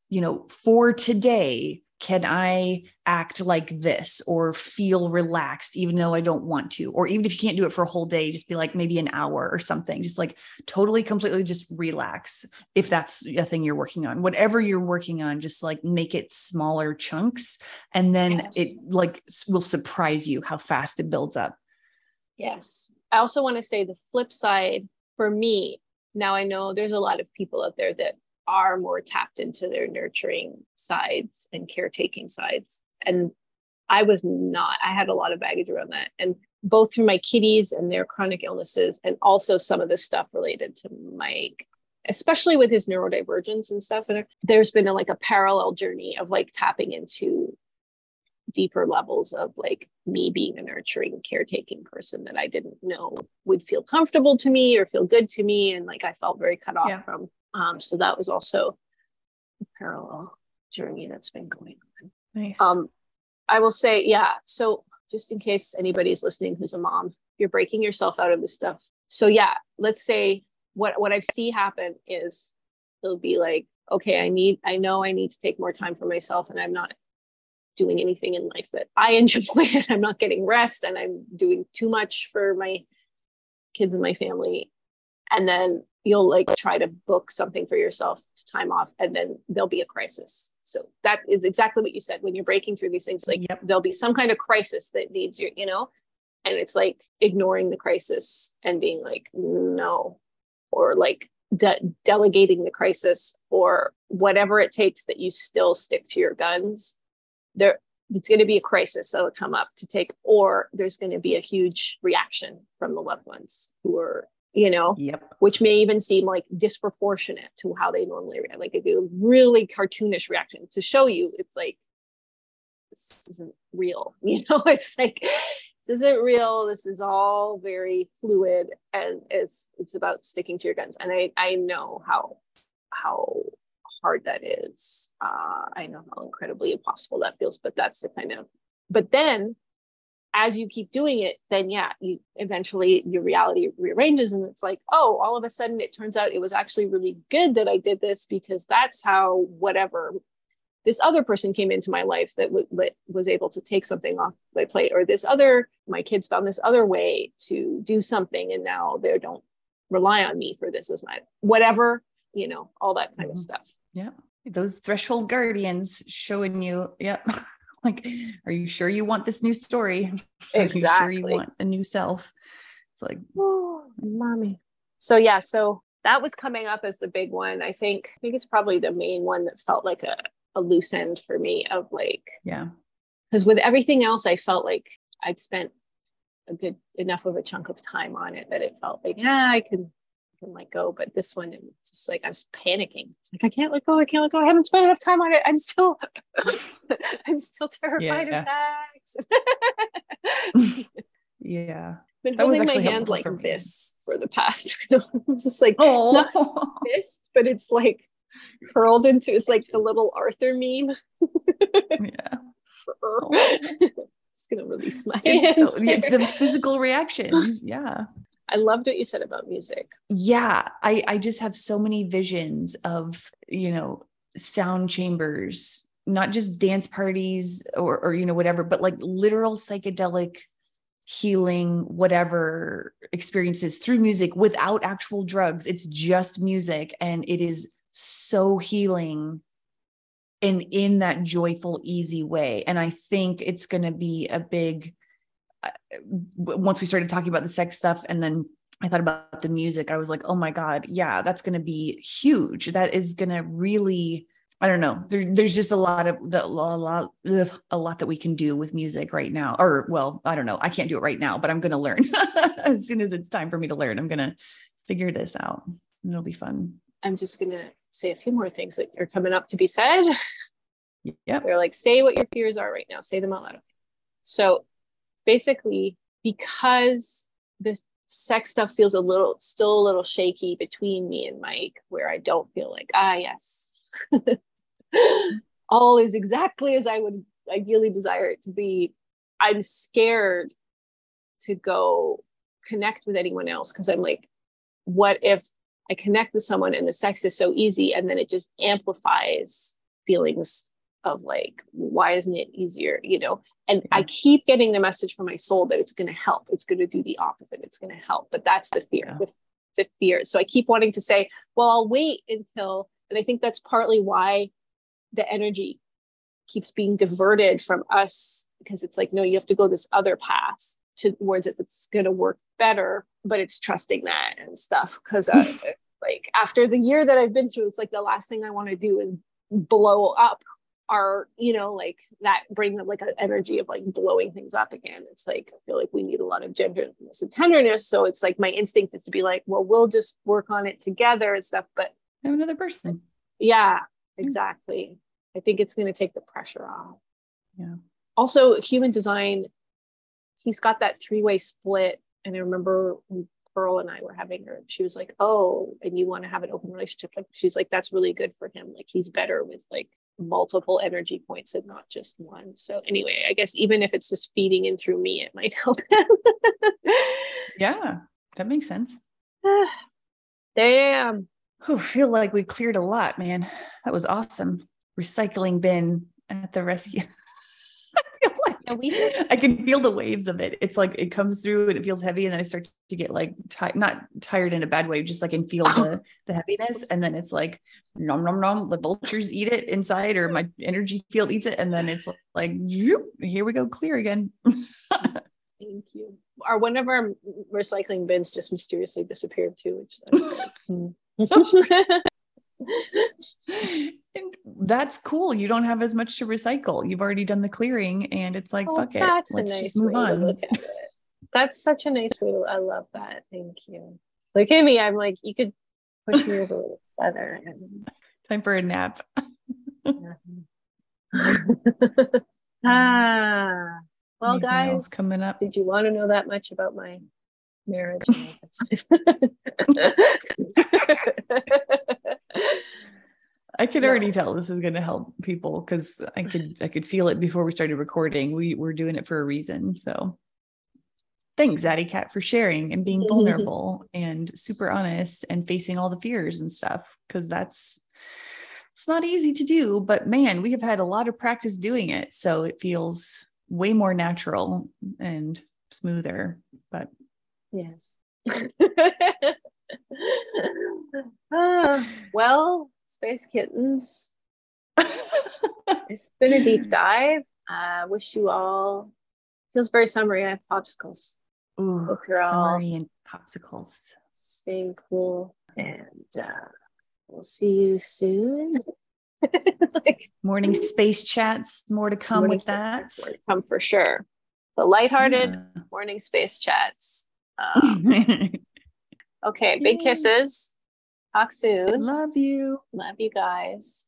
you know, for today, can I act like this or feel relaxed, even though I don't want to? Or even if you can't do it for a whole day, just be like maybe an hour or something. Just like totally, completely just relax if that's a thing you're working on. Whatever you're working on, just like make it smaller chunks. And then Yes. it like will surprise you how fast it builds up. Yes. I also want to say the flip side for me. Now I know there's a lot of people out there that are more tapped into their nurturing sides and caretaking sides. And I was not, I had a lot of baggage around that. And both through my kitties and their chronic illnesses, and also some of the stuff related to Mike, especially with his neurodivergence and stuff. And there's been a, like a parallel journey of like tapping into deeper levels of like me being a nurturing caretaking person that i didn't know would feel comfortable to me or feel good to me and like i felt very cut off yeah. from um so that was also a parallel journey that's been going on. Nice. Um i will say yeah so just in case anybody's listening who's a mom you're breaking yourself out of this stuff. So yeah let's say what what i see happen is it'll be like okay i need i know i need to take more time for myself and i'm not doing anything in life that I enjoy and I'm not getting rest and I'm doing too much for my kids and my family. And then you'll like try to book something for yourself time off and then there'll be a crisis. So that is exactly what you said when you're breaking through these things like yep. there'll be some kind of crisis that needs you, you know, and it's like ignoring the crisis and being like no or like de- delegating the crisis or whatever it takes that you still stick to your guns there it's going to be a crisis that'll come up to take or there's going to be a huge reaction from the loved ones who are you know yep. which may even seem like disproportionate to how they normally react like a really cartoonish reaction to show you it's like this isn't real you know it's like this isn't real this is all very fluid and it's it's about sticking to your guns and i i know how how hard that is. Uh, I know how incredibly impossible that feels, but that's the kind of. But then, as you keep doing it, then yeah, you eventually your reality rearranges, and it's like, oh, all of a sudden it turns out it was actually really good that I did this because that's how whatever this other person came into my life that, w- that was able to take something off my plate, or this other my kids found this other way to do something, and now they don't rely on me for this as my whatever you know all that kind mm-hmm. of stuff yeah. Those threshold guardians showing you, yeah. like, are you sure you want this new story? Are exactly. you sure you want a new self? It's like, oh, mommy. So yeah, so that was coming up as the big one. I think I think it's probably the main one that felt like a, a loose end for me of like, yeah. Because with everything else, I felt like I'd spent a good enough of a chunk of time on it that it felt like, yeah, I could can let go. But this one, it was just like I was panicking. It's like I can't let go. I can't let go. I haven't spent enough time on it. I'm still, I'm still terrified yeah. of sex. yeah. Been holding my hand like for this for the past. it's just like oh. it's not fist, but it's like curled into. It's like the little Arthur meme. yeah. Oh. Just gonna release my hands. So, yeah, those physical reactions. Yeah. I loved what you said about music. Yeah, I I just have so many visions of, you know, sound chambers, not just dance parties or or you know whatever, but like literal psychedelic healing whatever experiences through music without actual drugs. It's just music and it is so healing and in that joyful easy way. And I think it's going to be a big once we started talking about the sex stuff and then I thought about the music, I was like, oh my God, yeah, that's going to be huge. That is going to really, I don't know. There, there's just a lot of the, a lot, ugh, a lot that we can do with music right now. Or, well, I don't know. I can't do it right now, but I'm going to learn as soon as it's time for me to learn. I'm going to figure this out. It'll be fun. I'm just going to say a few more things that are coming up to be said. Yeah. They're like, say what your fears are right now. Say them out loud. So basically because this sex stuff feels a little still a little shaky between me and Mike, where I don't feel like, ah yes. All is exactly as I would ideally desire it to be. I'm scared to go connect with anyone else because I'm like, what if I connect with someone and the sex is so easy and then it just amplifies feelings of like, why isn't it easier? You know, and I keep getting the message from my soul that it's going to help. It's going to do the opposite. It's going to help. But that's the fear, yeah. the, the fear. So I keep wanting to say, well, I'll wait until, and I think that's partly why the energy keeps being diverted from us because it's like, no, you have to go this other path towards it that's going to work better. But it's trusting that and stuff. Because uh, like after the year that I've been through, it's like the last thing I want to do is blow up are you know like that bring like an energy of like blowing things up again. It's like i feel like we need a lot of gentleness and tenderness. So it's like my instinct is to be like well we'll just work on it together and stuff but have another person. Yeah hmm. exactly. I think it's going to take the pressure off. Yeah. Also human design he's got that three-way split. And i remember when pearl and i were having her she was like oh and you want to have an open relationship? Like she's like that's really good for him. Like he's better with like multiple energy points and not just one so anyway i guess even if it's just feeding in through me it might help yeah that makes sense damn I feel like we cleared a lot, man. That was awesome. Recycling bin at the rescue. I feel like and we just I can feel the waves of it. It's like it comes through and it feels heavy, and then I start to get like tired, not tired in a bad way, just like and feel the the heaviness, and then it's like nom nom nom. The vultures eat it inside, or my energy field eats it, and then it's like here we go, clear again. Thank you. Our one of our recycling bins just mysteriously disappeared too, which that's cool. You don't have as much to recycle. You've already done the clearing and it's like, oh, fuck it. That's Let's a nice just move on. To look at it. That's such a nice way to I love that. Thank you. Look at me. I'm like, you could push me over with leather. And... Time for a nap. ah. Well, Anything guys, coming up. did you want to know that much about my marriage? I could No. already tell this is going to help people because I could I could feel it before we started recording. We were doing it for a reason. So thanks, Zadikat, for sharing and being vulnerable and super honest and facing all the fears and stuff. Cause that's it's not easy to do, but man, we have had a lot of practice doing it. So it feels way more natural and smoother. But yes. Ah, well, space kittens. It's been a deep dive. I wish you all feels very summery. I have popsicles. Ooh, Hope you're all- summery and popsicles. Staying cool. And uh, we'll see you soon. like Morning space chats, more to come with that. more to come for sure. The lighthearted Yeah. morning space chats. Um, okay, big kisses. Talk soon. Love you. Love you guys.